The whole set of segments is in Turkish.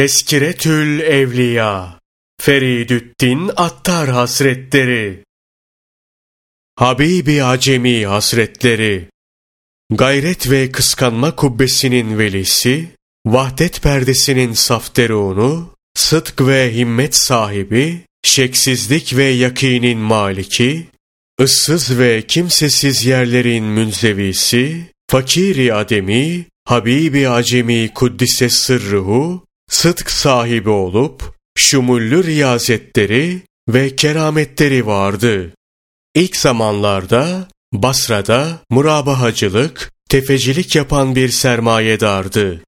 Teskiretül Evliya Feridüddin Attar Hasretleri Habibi Acemi Hasretleri Gayret ve kıskanma kubbesinin velisi, vahdet perdesinin safterunu, sıdk ve himmet sahibi, şeksizlik ve yakinin maliki, ıssız ve kimsesiz yerlerin münzevisi, fakiri ademi, Habibi Acemi Kuddise sırruhu, sıdk sahibi olup, şumullü riyazetleri ve kerametleri vardı. İlk zamanlarda Basra'da murabahacılık, tefecilik yapan bir sermayedardı.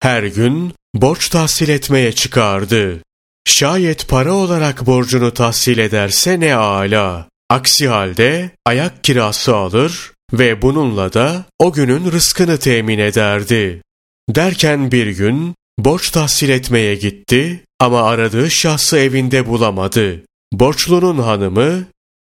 Her gün borç tahsil etmeye çıkardı. Şayet para olarak borcunu tahsil ederse ne ala. Aksi halde ayak kirası alır ve bununla da o günün rızkını temin ederdi. Derken bir gün borç tahsil etmeye gitti ama aradığı şahsı evinde bulamadı. Borçlunun hanımı,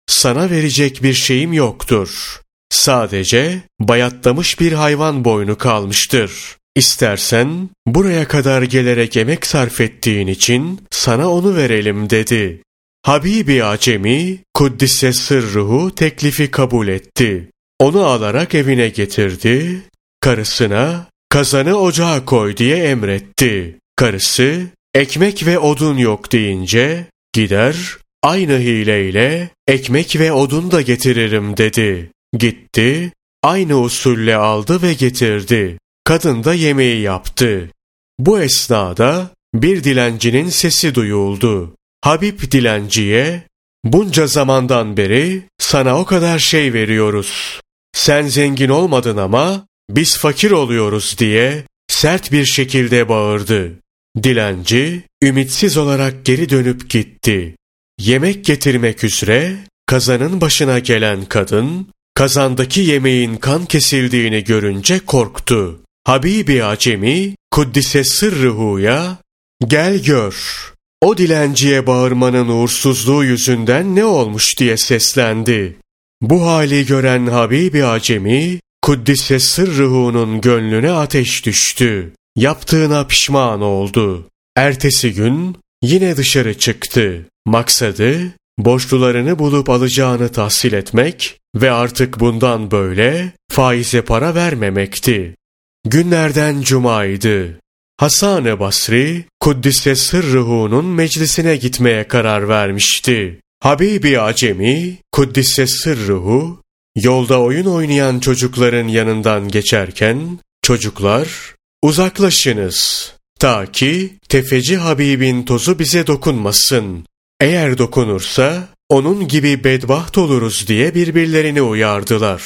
sana verecek bir şeyim yoktur. Sadece bayatlamış bir hayvan boynu kalmıştır. İstersen buraya kadar gelerek emek sarf ettiğin için sana onu verelim dedi. Habibi Acemi, Kuddise sırruhu teklifi kabul etti. Onu alarak evine getirdi. Karısına kazanı ocağa koy diye emretti. Karısı ekmek ve odun yok deyince gider aynı hileyle ekmek ve odun da getiririm dedi. Gitti, aynı usulle aldı ve getirdi. Kadın da yemeği yaptı. Bu esnada bir dilencinin sesi duyuldu. Habib dilenciye, bunca zamandan beri sana o kadar şey veriyoruz. Sen zengin olmadın ama biz fakir oluyoruz diye sert bir şekilde bağırdı. Dilenci ümitsiz olarak geri dönüp gitti. Yemek getirmek üzere kazanın başına gelen kadın kazandaki yemeğin kan kesildiğini görünce korktu. Habibi Acemi Kuddise Sırrıhu'ya gel gör. O dilenciye bağırmanın uğursuzluğu yüzünden ne olmuş diye seslendi. Bu hali gören Habibi Acemi Kuddise Sırrıhu'nun gönlüne ateş düştü. Yaptığına pişman oldu. Ertesi gün yine dışarı çıktı. Maksadı borçlularını bulup alacağını tahsil etmek ve artık bundan böyle faize para vermemekti. Günlerden cumaydı. Hasan-ı Basri, Kuddise Sırrıhu'nun meclisine gitmeye karar vermişti. Habibi Acemi, Kuddise Sırrıhu, yolda oyun oynayan çocukların yanından geçerken, çocuklar, uzaklaşınız, ta ki tefeci Habibin tozu bize dokunmasın. Eğer dokunursa, onun gibi bedbaht oluruz diye birbirlerini uyardılar.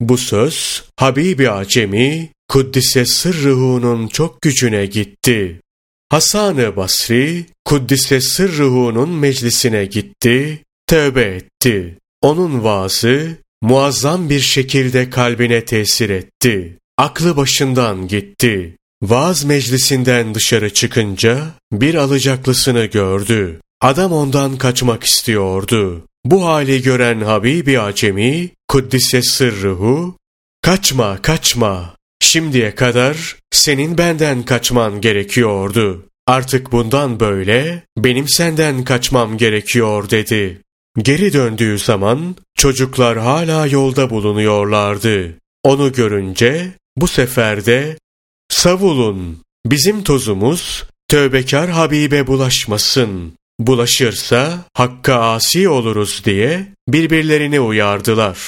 Bu söz, Habibi Acemi, Kuddise Sırrıhu'nun çok gücüne gitti. Hasan-ı Basri, Kuddise Sırrıhu'nun meclisine gitti, tövbe etti. Onun vaazı, muazzam bir şekilde kalbine tesir etti. Aklı başından gitti. Vaaz meclisinden dışarı çıkınca bir alacaklısını gördü. Adam ondan kaçmak istiyordu. Bu hali gören Habibi Acemi, Kuddise Sırrıhu, ''Kaçma, kaçma, şimdiye kadar senin benden kaçman gerekiyordu. Artık bundan böyle benim senden kaçmam gerekiyor.'' dedi. Geri döndüğü zaman çocuklar hala yolda bulunuyorlardı. Onu görünce bu sefer de ''Savulun, bizim tozumuz tövbekar Habibe bulaşmasın. Bulaşırsa hakka asi oluruz diye birbirlerini uyardılar.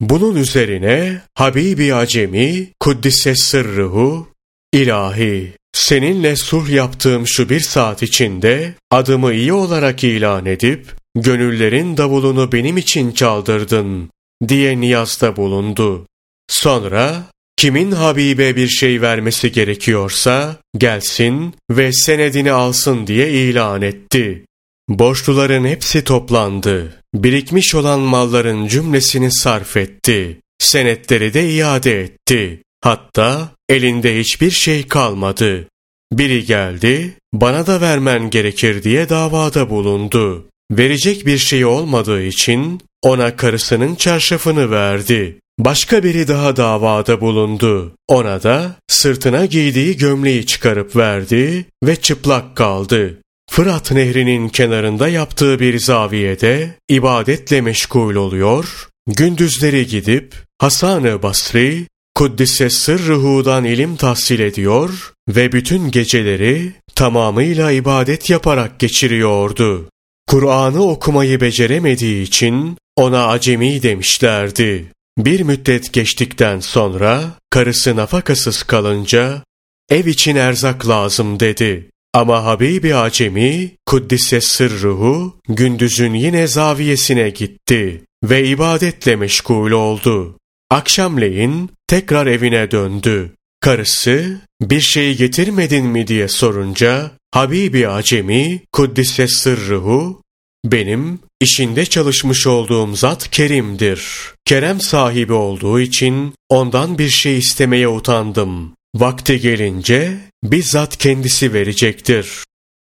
Bunun üzerine Habibi Acemi Kuddise Sırrıhu İlahi seninle sulh yaptığım şu bir saat içinde adımı iyi olarak ilan edip gönüllerin davulunu benim için çaldırdın diye niyazda bulundu. Sonra kimin Habibe bir şey vermesi gerekiyorsa gelsin ve senedini alsın diye ilan etti. Borçluların hepsi toplandı. Birikmiş olan malların cümlesini sarf etti. Senetleri de iade etti. Hatta elinde hiçbir şey kalmadı. Biri geldi, bana da vermen gerekir diye davada bulundu. Verecek bir şey olmadığı için ona karısının çarşafını verdi. Başka biri daha davada bulundu. Ona da sırtına giydiği gömleği çıkarıp verdi ve çıplak kaldı. Fırat Nehri'nin kenarında yaptığı bir zaviyede ibadetle meşgul oluyor, gündüzleri gidip Hasan-ı Basri, Kuddise Sırrıhu'dan ilim tahsil ediyor ve bütün geceleri tamamıyla ibadet yaparak geçiriyordu. Kur'an'ı okumayı beceremediği için ona acemi demişlerdi. Bir müddet geçtikten sonra karısı nafakasız kalınca ev için erzak lazım dedi. Ama Habibi Acemi Kuddise Sırruhu gündüzün yine zaviyesine gitti ve ibadetle meşgul oldu. Akşamleyin tekrar evine döndü. Karısı bir şey getirmedin mi diye sorunca Habibi Acemi Kuddise Sırruhu benim işinde çalışmış olduğum zat kerimdir. Kerem sahibi olduğu için ondan bir şey istemeye utandım. Vakti gelince bizzat kendisi verecektir.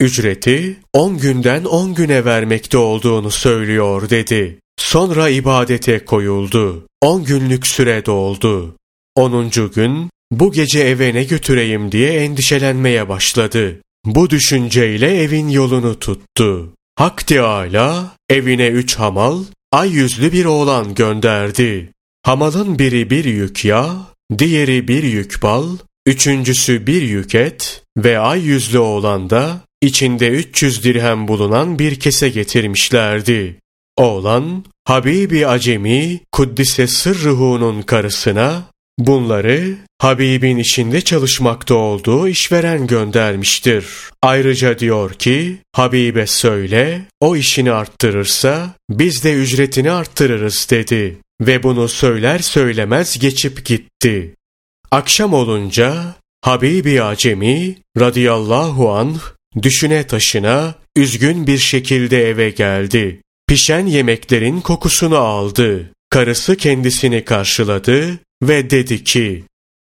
Ücreti on günden on güne vermekte olduğunu söylüyor dedi. Sonra ibadete koyuldu. On günlük süre doldu. Onuncu gün bu gece eve ne götüreyim diye endişelenmeye başladı. Bu düşünceyle evin yolunu tuttu. Hak Teâlâ evine üç hamal, ay yüzlü bir oğlan gönderdi. Hamalın biri bir yük yağ, diğeri bir yük bal, üçüncüsü bir yük et ve ay yüzlü oğlan da içinde 300 dirhem bulunan bir kese getirmişlerdi. Oğlan, Habibi Acemi, Kuddise Sırrıhu'nun karısına, bunları Habib'in işinde çalışmakta olduğu işveren göndermiştir. Ayrıca diyor ki, Habibe söyle, o işini arttırırsa, biz de ücretini arttırırız dedi. Ve bunu söyler söylemez geçip gitti. Akşam olunca, Habibi Acemi radıyallahu anh düşüne taşına üzgün bir şekilde eve geldi. Pişen yemeklerin kokusunu aldı. Karısı kendisini karşıladı ve dedi ki,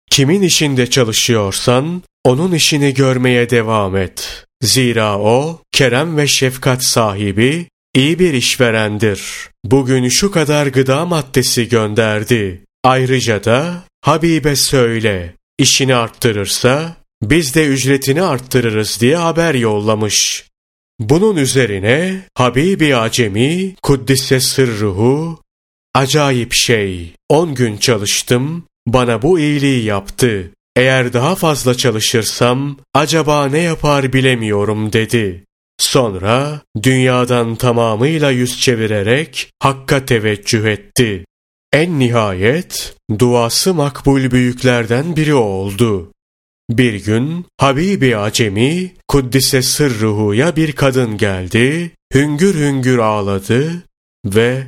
Kimin işinde çalışıyorsan, onun işini görmeye devam et. Zira o, kerem ve şefkat sahibi, iyi bir işverendir. Bugün şu kadar gıda maddesi gönderdi. Ayrıca da, Habibe söyle, işini arttırırsa, biz de ücretini arttırırız diye haber yollamış. Bunun üzerine Habibi Acemi Kuddise Sırruhu acayip şey on gün çalıştım bana bu iyiliği yaptı. Eğer daha fazla çalışırsam acaba ne yapar bilemiyorum dedi. Sonra dünyadan tamamıyla yüz çevirerek Hakk'a teveccüh etti. En nihayet duası makbul büyüklerden biri oldu. Bir gün Habibi Acemi Kuddise Sırruhu'ya bir kadın geldi, hüngür hüngür ağladı ve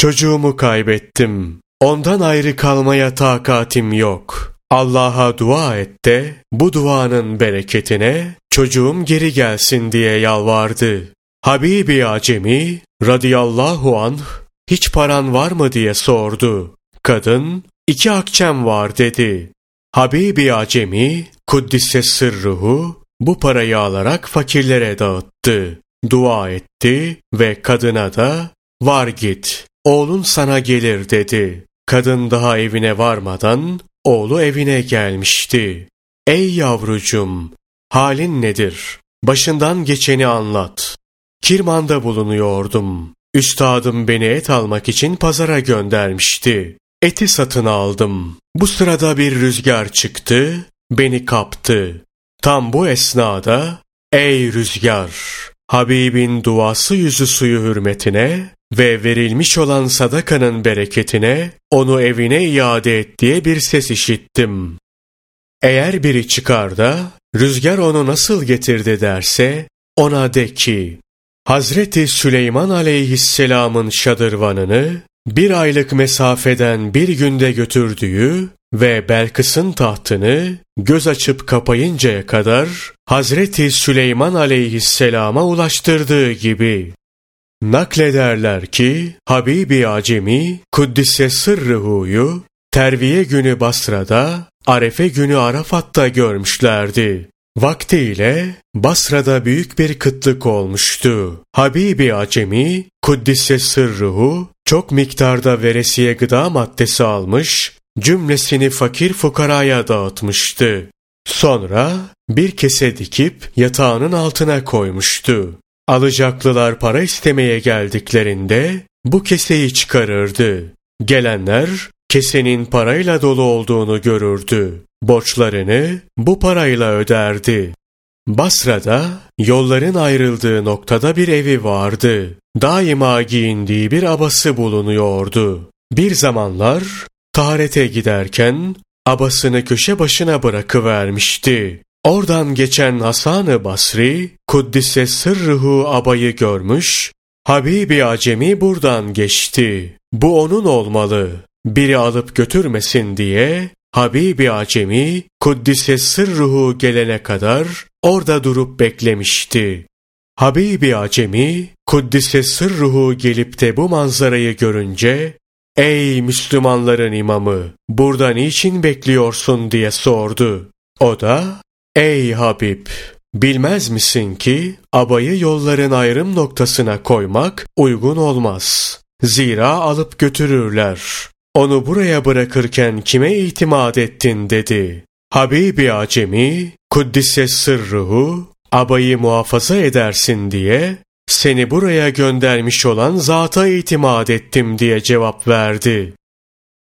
çocuğumu kaybettim. Ondan ayrı kalmaya takatim yok. Allah'a dua et de bu duanın bereketine çocuğum geri gelsin diye yalvardı. Habibi Acemi radıyallahu anh hiç paran var mı diye sordu. Kadın iki akçem var dedi. Habibi Acemi Kuddise sırruhu bu parayı alarak fakirlere dağıttı. Dua etti ve kadına da var git oğlun sana gelir dedi. Kadın daha evine varmadan oğlu evine gelmişti. Ey yavrucum halin nedir? Başından geçeni anlat. Kirmanda bulunuyordum. Üstadım beni et almak için pazara göndermişti. Eti satın aldım. Bu sırada bir rüzgar çıktı, beni kaptı. Tam bu esnada, ey rüzgar, Habibin duası yüzü suyu hürmetine ve verilmiş olan sadakanın bereketine onu evine iade et diye bir ses işittim. Eğer biri çıkar da rüzgar onu nasıl getirdi derse ona de ki Hazreti Süleyman aleyhisselamın şadırvanını bir aylık mesafeden bir günde götürdüğü ve Belkıs'ın tahtını göz açıp kapayıncaya kadar Hazreti Süleyman aleyhisselama ulaştırdığı gibi. Naklederler ki Habibi Acemi Kuddise Sırrıhu'yu terviye günü Basra'da, Arefe günü Arafat'ta görmüşlerdi. Vaktiyle Basra'da büyük bir kıtlık olmuştu. Habibi Acemi Kuddise Sırruhu çok miktarda veresiye gıda maddesi almış, cümlesini fakir fukaraya dağıtmıştı. Sonra bir kese dikip yatağının altına koymuştu. Alacaklılar para istemeye geldiklerinde bu keseyi çıkarırdı. Gelenler kesenin parayla dolu olduğunu görürdü. Borçlarını bu parayla öderdi. Basra'da yolların ayrıldığı noktada bir evi vardı. Daima giyindiği bir abası bulunuyordu. Bir zamanlar taharete giderken abasını köşe başına bırakıvermişti. Oradan geçen Hasan-ı Basri, Kuddise sırrıhu abayı görmüş, Habibi Acemi buradan geçti. Bu onun olmalı. Biri alıp götürmesin diye Habibi Acemi, Kuddise sırruhu gelene kadar orada durup beklemişti. Habibi Acemi, Kuddise sırruhu gelip de bu manzarayı görünce, ''Ey Müslümanların imamı, burada niçin bekliyorsun?'' diye sordu. O da, ''Ey Habib, bilmez misin ki abayı yolların ayrım noktasına koymak uygun olmaz. Zira alıp götürürler. Onu buraya bırakırken kime itimat ettin?'' dedi. Habibi Acemi, Kuddise sırruhu, abayı muhafaza edersin diye seni buraya göndermiş olan zata itimat ettim diye cevap verdi.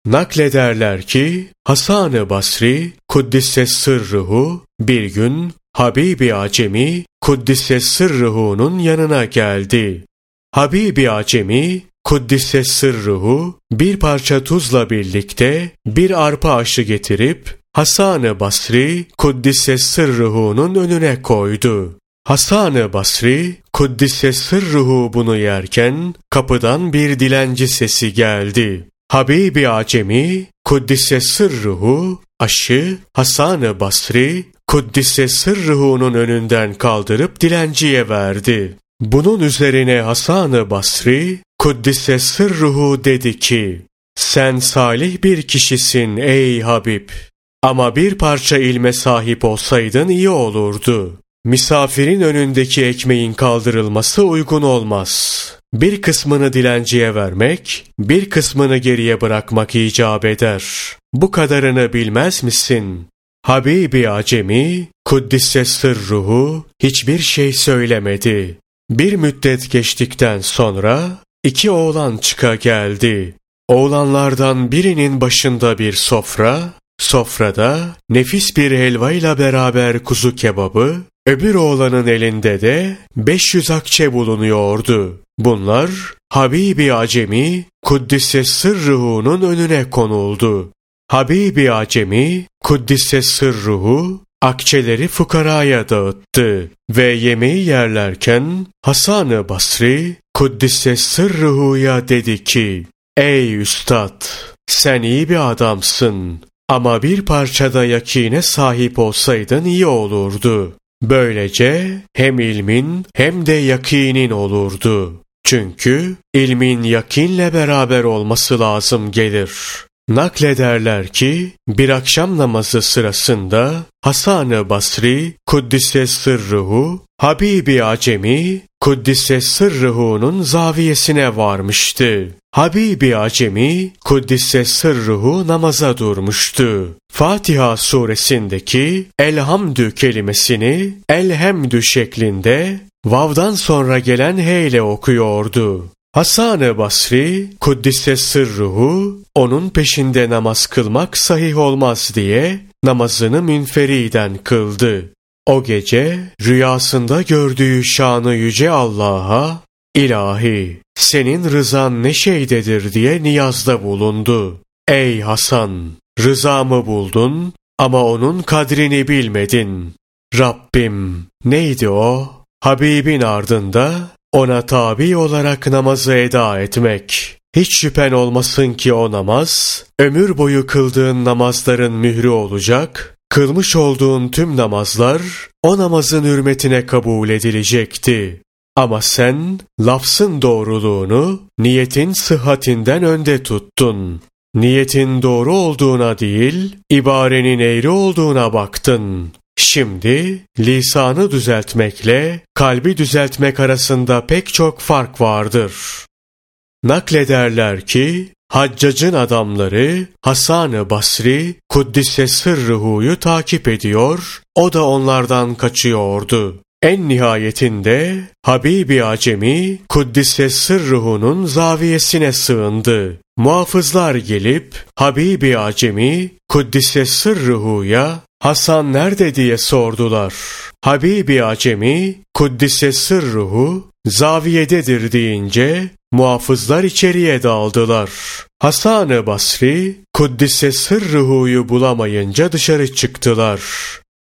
Naklederler ki Hasan-ı Basri Kuddise sırruhu bir gün Habibi Acemi Kuddise sırruhu'nun yanına geldi. Habibi Acemi Kuddise sırruhu bir parça tuzla birlikte bir arpa aşı getirip Hasan-ı Basri Kuddise sırruhu'nun önüne koydu. Hasan-ı Basri Kuddise sırruhu bunu yerken kapıdan bir dilenci sesi geldi. Habibi Acemi Kuddise sırruhu aşı Hasan-ı Basri Kuddise sırruhu'nun önünden kaldırıp dilenciye verdi. Bunun üzerine Hasan-ı Basri Kuddise sırruhu dedi ki sen salih bir kişisin ey Habib. Ama bir parça ilme sahip olsaydın iyi olurdu. Misafirin önündeki ekmeğin kaldırılması uygun olmaz. Bir kısmını dilenciye vermek, bir kısmını geriye bırakmak icap eder. Bu kadarını bilmez misin? Habibi Acemi, Kuddise sırruhu hiçbir şey söylemedi. Bir müddet geçtikten sonra iki oğlan çıka geldi. Oğlanlardan birinin başında bir sofra, sofrada nefis bir helva ile beraber kuzu kebabı, öbür oğlanın elinde de 500 akçe bulunuyordu. Bunlar Habibi Acemi, Kuddise sırruhunun önüne konuldu. Habibi Acemi, Kuddise sırruhu, akçeleri fukaraya dağıttı ve yemeği yerlerken Hasan-ı Basri, Kuddise sırruhuya dedi ki, Ey üstad, sen iyi bir adamsın ama bir parçada yakine sahip olsaydın iyi olurdu. Böylece hem ilmin hem de yakinin olurdu. Çünkü ilmin yakinle beraber olması lazım gelir. Naklederler ki bir akşam namazı sırasında Hasan-ı Basri Kuddise sırruhu Habibi Acemi Kuddise sırruhu'nun zaviyesine varmıştı. Habibi Acemi Kuddise sırruhu namaza durmuştu. Fatiha suresindeki elhamdü kelimesini elhemdü şeklinde vav'dan sonra gelen he ile okuyordu. Hasan-ı Basri, Kuddise sırruhu, onun peşinde namaz kılmak sahih olmaz diye namazını münferiden kıldı. O gece rüyasında gördüğü şanı yüce Allah'a, ilahi senin rızan ne şeydedir diye niyazda bulundu. Ey Hasan! Rızamı buldun ama onun kadrini bilmedin. Rabbim neydi o? Habibin ardında ona tabi olarak namazı eda etmek. Hiç şüphen olmasın ki o namaz, ömür boyu kıldığın namazların mührü olacak, kılmış olduğun tüm namazlar o namazın hürmetine kabul edilecekti. Ama sen lafzın doğruluğunu niyetin sıhhatinden önde tuttun. Niyetin doğru olduğuna değil, ibarenin eğri olduğuna baktın. Şimdi lisanı düzeltmekle kalbi düzeltmek arasında pek çok fark vardır. Naklederler ki Haccacın adamları Hasan-ı Basri Kuddise Sırrıhu'yu takip ediyor, o da onlardan kaçıyordu. En nihayetinde Habibi Acemi Kuddise Sırruhu'nun zaviyesine sığındı. Muhafızlar gelip Habibi Acemi Kuddise Sırruhu'ya Hasan nerede diye sordular. Habibi Acemi Kuddise Sırruhu zaviyededir deyince muhafızlar içeriye daldılar. Hasan-ı Basri Kuddise Sırruhu'yu bulamayınca dışarı çıktılar.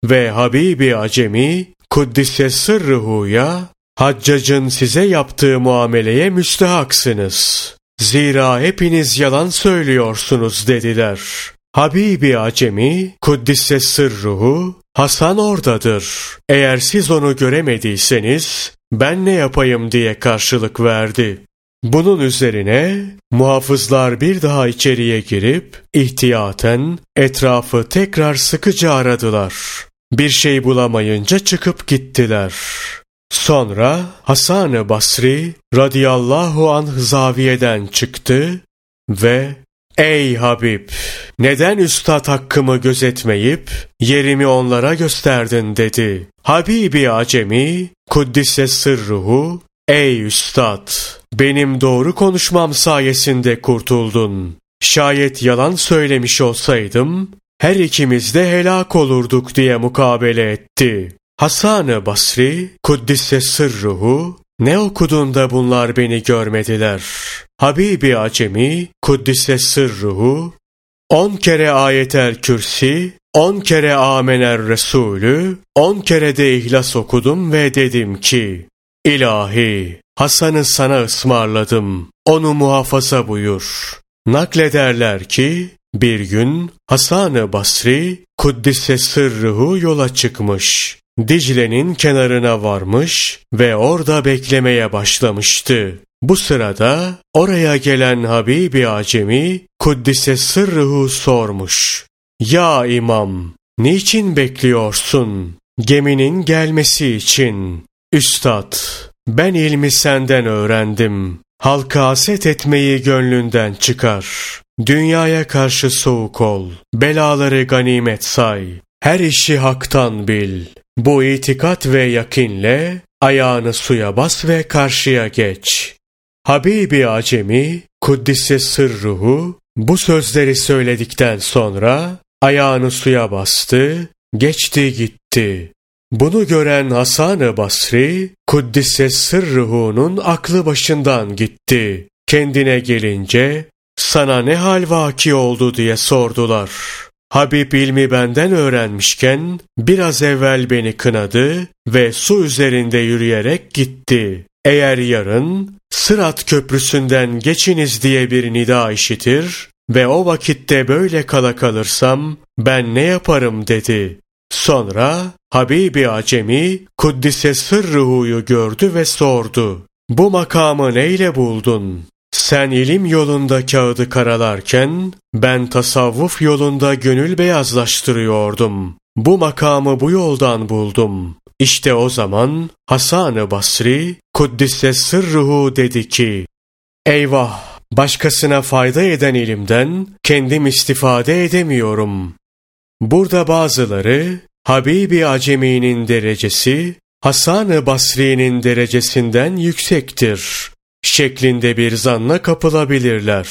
Ve Habibi Acemi Kuddise Sırruhu'ya Haccacın size yaptığı muameleye müstehaksınız. Zira hepiniz yalan söylüyorsunuz dediler. Habibi Acemi, Kuddise Sırruhu, Hasan oradadır. Eğer siz onu göremediyseniz, ben ne yapayım diye karşılık verdi. Bunun üzerine muhafızlar bir daha içeriye girip ihtiyaten etrafı tekrar sıkıca aradılar. Bir şey bulamayınca çıkıp gittiler. Sonra Hasan-ı Basri radıyallahu anh zaviyeden çıktı ve Ey Habib! Neden üstad hakkımı gözetmeyip yerimi onlara gösterdin dedi. Habibi Acemi, Kuddise sırruhu, Ey üstad! Benim doğru konuşmam sayesinde kurtuldun. Şayet yalan söylemiş olsaydım, her ikimiz de helak olurduk diye mukabele etti. Hasan-ı Basri, Kuddise sırruhu, ne okudun da bunlar beni görmediler? Habibi Acemi, Kuddise sırruhu, on kere ayetel kürsi, on kere amener Resulü, on kere de ihlas okudum ve dedim ki, İlahi, Hasan'ı sana ısmarladım, onu muhafaza buyur. Naklederler ki, bir gün Hasan-ı Basri, Kuddise sırruhu yola çıkmış. Dicle'nin kenarına varmış ve orada beklemeye başlamıştı. Bu sırada oraya gelen Habibi Acemi Kuddise sırrıhu sormuş. Ya imam, niçin bekliyorsun? Geminin gelmesi için. Üstad, ben ilmi senden öğrendim. Halka haset etmeyi gönlünden çıkar. Dünyaya karşı soğuk ol. Belaları ganimet say. Her işi haktan bil. Bu itikat ve yakinle ayağını suya bas ve karşıya geç. Habibi Acemi, Kuddise sırruhu, bu sözleri söyledikten sonra ayağını suya bastı, geçti gitti. Bunu gören Hasan-ı Basri, Kuddise sırruhunun aklı başından gitti. Kendine gelince, sana ne hal vaki oldu diye sordular. Habib ilmi benden öğrenmişken biraz evvel beni kınadı ve su üzerinde yürüyerek gitti. Eğer yarın Sırat köprüsünden geçiniz diye bir nida işitir ve o vakitte böyle kala kalırsam ben ne yaparım dedi. Sonra Habibi Acemi Kuddise Sırruhu'yu gördü ve sordu. Bu makamı neyle buldun? Sen ilim yolunda kağıdı karalarken ben tasavvuf yolunda gönül beyazlaştırıyordum. Bu makamı bu yoldan buldum. İşte o zaman Hasan-ı Basri Kuddise sırruhu dedi ki Eyvah! Başkasına fayda eden ilimden kendim istifade edemiyorum. Burada bazıları Habibi Acemi'nin derecesi Hasan-ı Basri'nin derecesinden yüksektir şeklinde bir zanna kapılabilirler.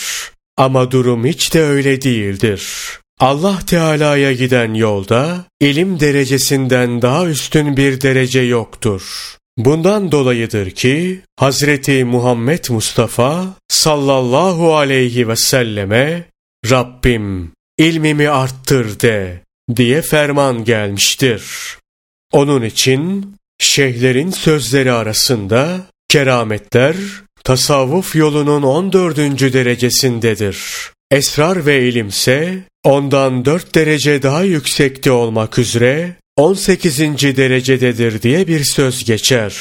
Ama durum hiç de öyle değildir. Allah Teala'ya giden yolda ilim derecesinden daha üstün bir derece yoktur. Bundan dolayıdır ki Hazreti Muhammed Mustafa sallallahu aleyhi ve selleme Rabbim ilmimi arttır de diye ferman gelmiştir. Onun için şeyhlerin sözleri arasında kerametler tasavvuf yolunun 14. derecesindedir. Esrar ve ilimse ondan 4 derece daha yüksekte olmak üzere 18. derecededir diye bir söz geçer.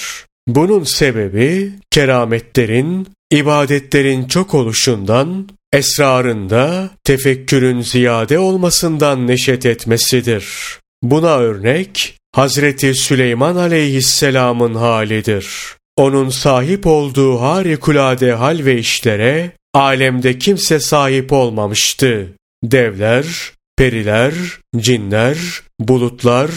Bunun sebebi kerametlerin, ibadetlerin çok oluşundan, esrarında tefekkürün ziyade olmasından neşet etmesidir. Buna örnek Hazreti Süleyman aleyhisselamın halidir. Onun sahip olduğu harikulade hal ve işlere alemde kimse sahip olmamıştı. Devler, periler, cinler, bulutlar,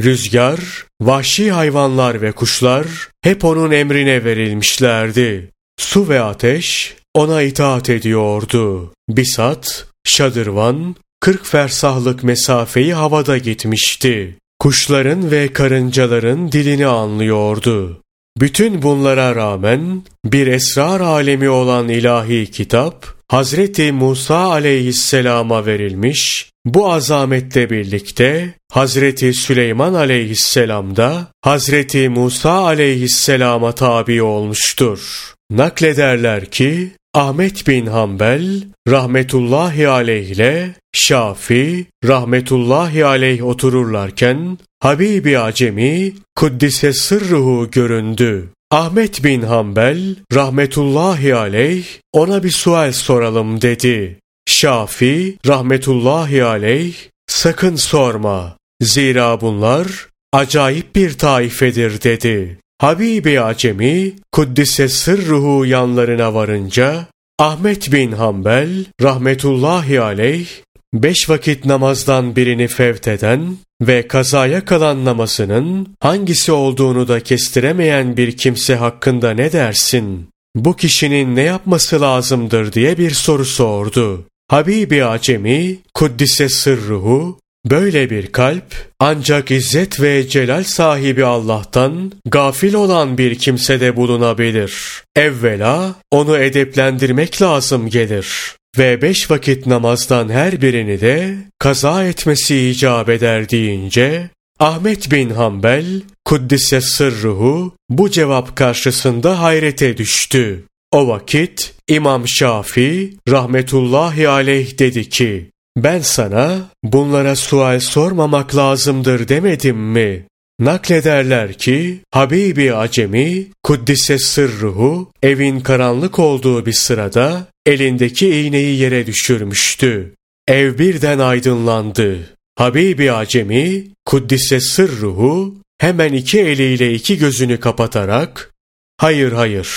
rüzgar, vahşi hayvanlar ve kuşlar hep onun emrine verilmişlerdi. Su ve ateş ona itaat ediyordu. Bisat, şadırvan, kırk fersahlık mesafeyi havada gitmişti. Kuşların ve karıncaların dilini anlıyordu. Bütün bunlara rağmen bir esrar alemi olan ilahi kitap Hazreti Musa aleyhisselama verilmiş. Bu azametle birlikte Hazreti Süleyman aleyhisselam da Hazreti Musa aleyhisselama tabi olmuştur. Naklederler ki Ahmet bin Hanbel rahmetullahi aleyh ile Şafi rahmetullahi aleyh otururlarken Habibi Acemi Kuddise sırruhu göründü. Ahmet bin Hanbel rahmetullahi aleyh ona bir sual soralım dedi. Şafi rahmetullahi aleyh sakın sorma. Zira bunlar acayip bir taifedir dedi. Habibi Acemi Kuddise sırruhu yanlarına varınca Ahmet bin Hanbel rahmetullahi aleyh beş vakit namazdan birini fevt eden ve kazaya kalan namazının hangisi olduğunu da kestiremeyen bir kimse hakkında ne dersin? Bu kişinin ne yapması lazımdır diye bir soru sordu. Habibi Acemi, Kuddise sırruhu, böyle bir kalp ancak izzet ve celal sahibi Allah'tan gafil olan bir kimsede bulunabilir. Evvela onu edeplendirmek lazım gelir ve beş vakit namazdan her birini de kaza etmesi icap eder deyince, Ahmet bin Hanbel, Kuddise sırruhu, bu cevap karşısında hayrete düştü. O vakit İmam Şafi rahmetullahi aleyh dedi ki, ben sana bunlara sual sormamak lazımdır demedim mi? Naklederler ki Habibi Acemi Kuddise sırruhu evin karanlık olduğu bir sırada elindeki iğneyi yere düşürmüştü. Ev birden aydınlandı. Habibi Acemi Kuddise sırruhu hemen iki eliyle iki gözünü kapatarak hayır hayır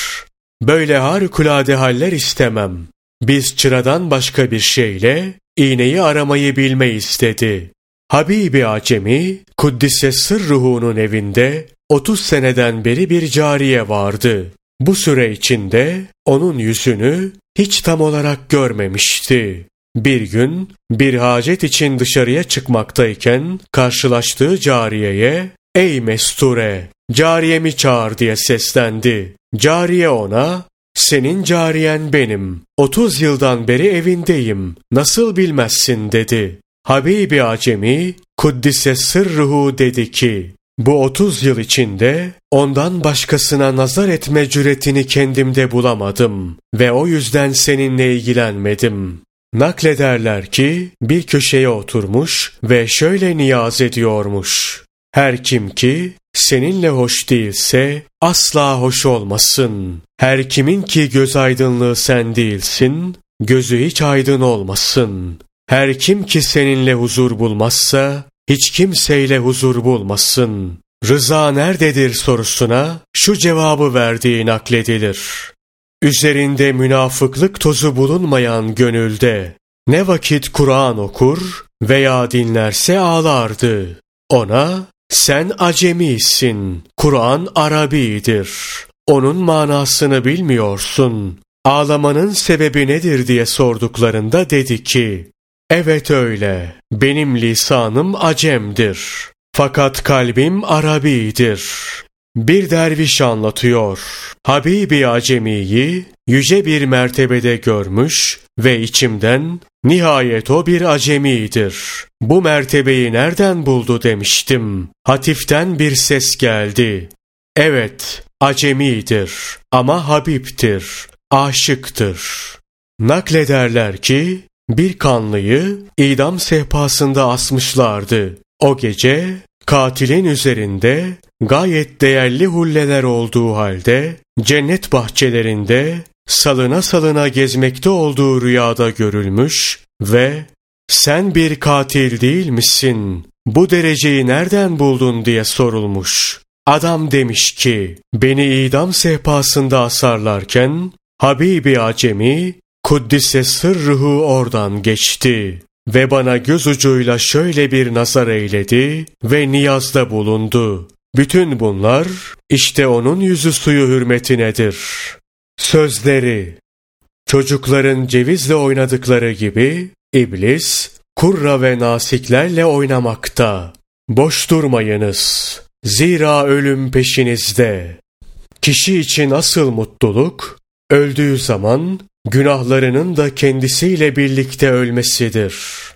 böyle harikulade haller istemem. Biz çıradan başka bir şeyle iğneyi aramayı bilmeyiz dedi. Habibi Acemi, Kuddise Sırruhu'nun evinde 30 seneden beri bir cariye vardı. Bu süre içinde onun yüzünü hiç tam olarak görmemişti. Bir gün bir hacet için dışarıya çıkmaktayken karşılaştığı cariyeye ''Ey mesture, cariyemi çağır'' diye seslendi. Cariye ona ''Senin cariyen benim, 30 yıldan beri evindeyim, nasıl bilmezsin?'' dedi. Habibi Acemi Kuddise sırruhu dedi ki, bu 30 yıl içinde ondan başkasına nazar etme cüretini kendimde bulamadım ve o yüzden seninle ilgilenmedim. Naklederler ki bir köşeye oturmuş ve şöyle niyaz ediyormuş. Her kim ki seninle hoş değilse asla hoş olmasın. Her kimin ki göz aydınlığı sen değilsin, gözü hiç aydın olmasın. Her kim ki seninle huzur bulmazsa, hiç kimseyle huzur bulmasın. Rıza nerededir sorusuna şu cevabı verdiği nakledilir. Üzerinde münafıklık tozu bulunmayan gönülde ne vakit Kur'an okur veya dinlerse ağlardı. Ona sen acemisin, Kur'an Arabidir. Onun manasını bilmiyorsun. Ağlamanın sebebi nedir diye sorduklarında dedi ki, Evet öyle. Benim lisanım Acem'dir. Fakat kalbim Arabi'dir. Bir derviş anlatıyor. Habibi Acemi'yi yüce bir mertebede görmüş ve içimden nihayet o bir acemidir. Bu mertebeyi nereden buldu demiştim. Hatiften bir ses geldi. Evet, acemidir ama Habip'tir, aşıktır. Naklederler ki bir kanlıyı idam sehpasında asmışlardı. O gece katilin üzerinde gayet değerli hulleler olduğu halde cennet bahçelerinde salına salına gezmekte olduğu rüyada görülmüş ve sen bir katil değil misin? Bu dereceyi nereden buldun diye sorulmuş. Adam demiş ki, beni idam sehpasında asarlarken, Habibi Acemi, Kuddise sırruhu oradan geçti ve bana göz ucuyla şöyle bir nazar eyledi ve niyazda bulundu. Bütün bunlar işte onun yüzü suyu hürmetinedir. Sözleri Çocukların cevizle oynadıkları gibi iblis kurra ve nasiklerle oynamakta. Boş durmayınız. Zira ölüm peşinizde. Kişi için asıl mutluluk öldüğü zaman günahlarının da kendisiyle birlikte ölmesidir.''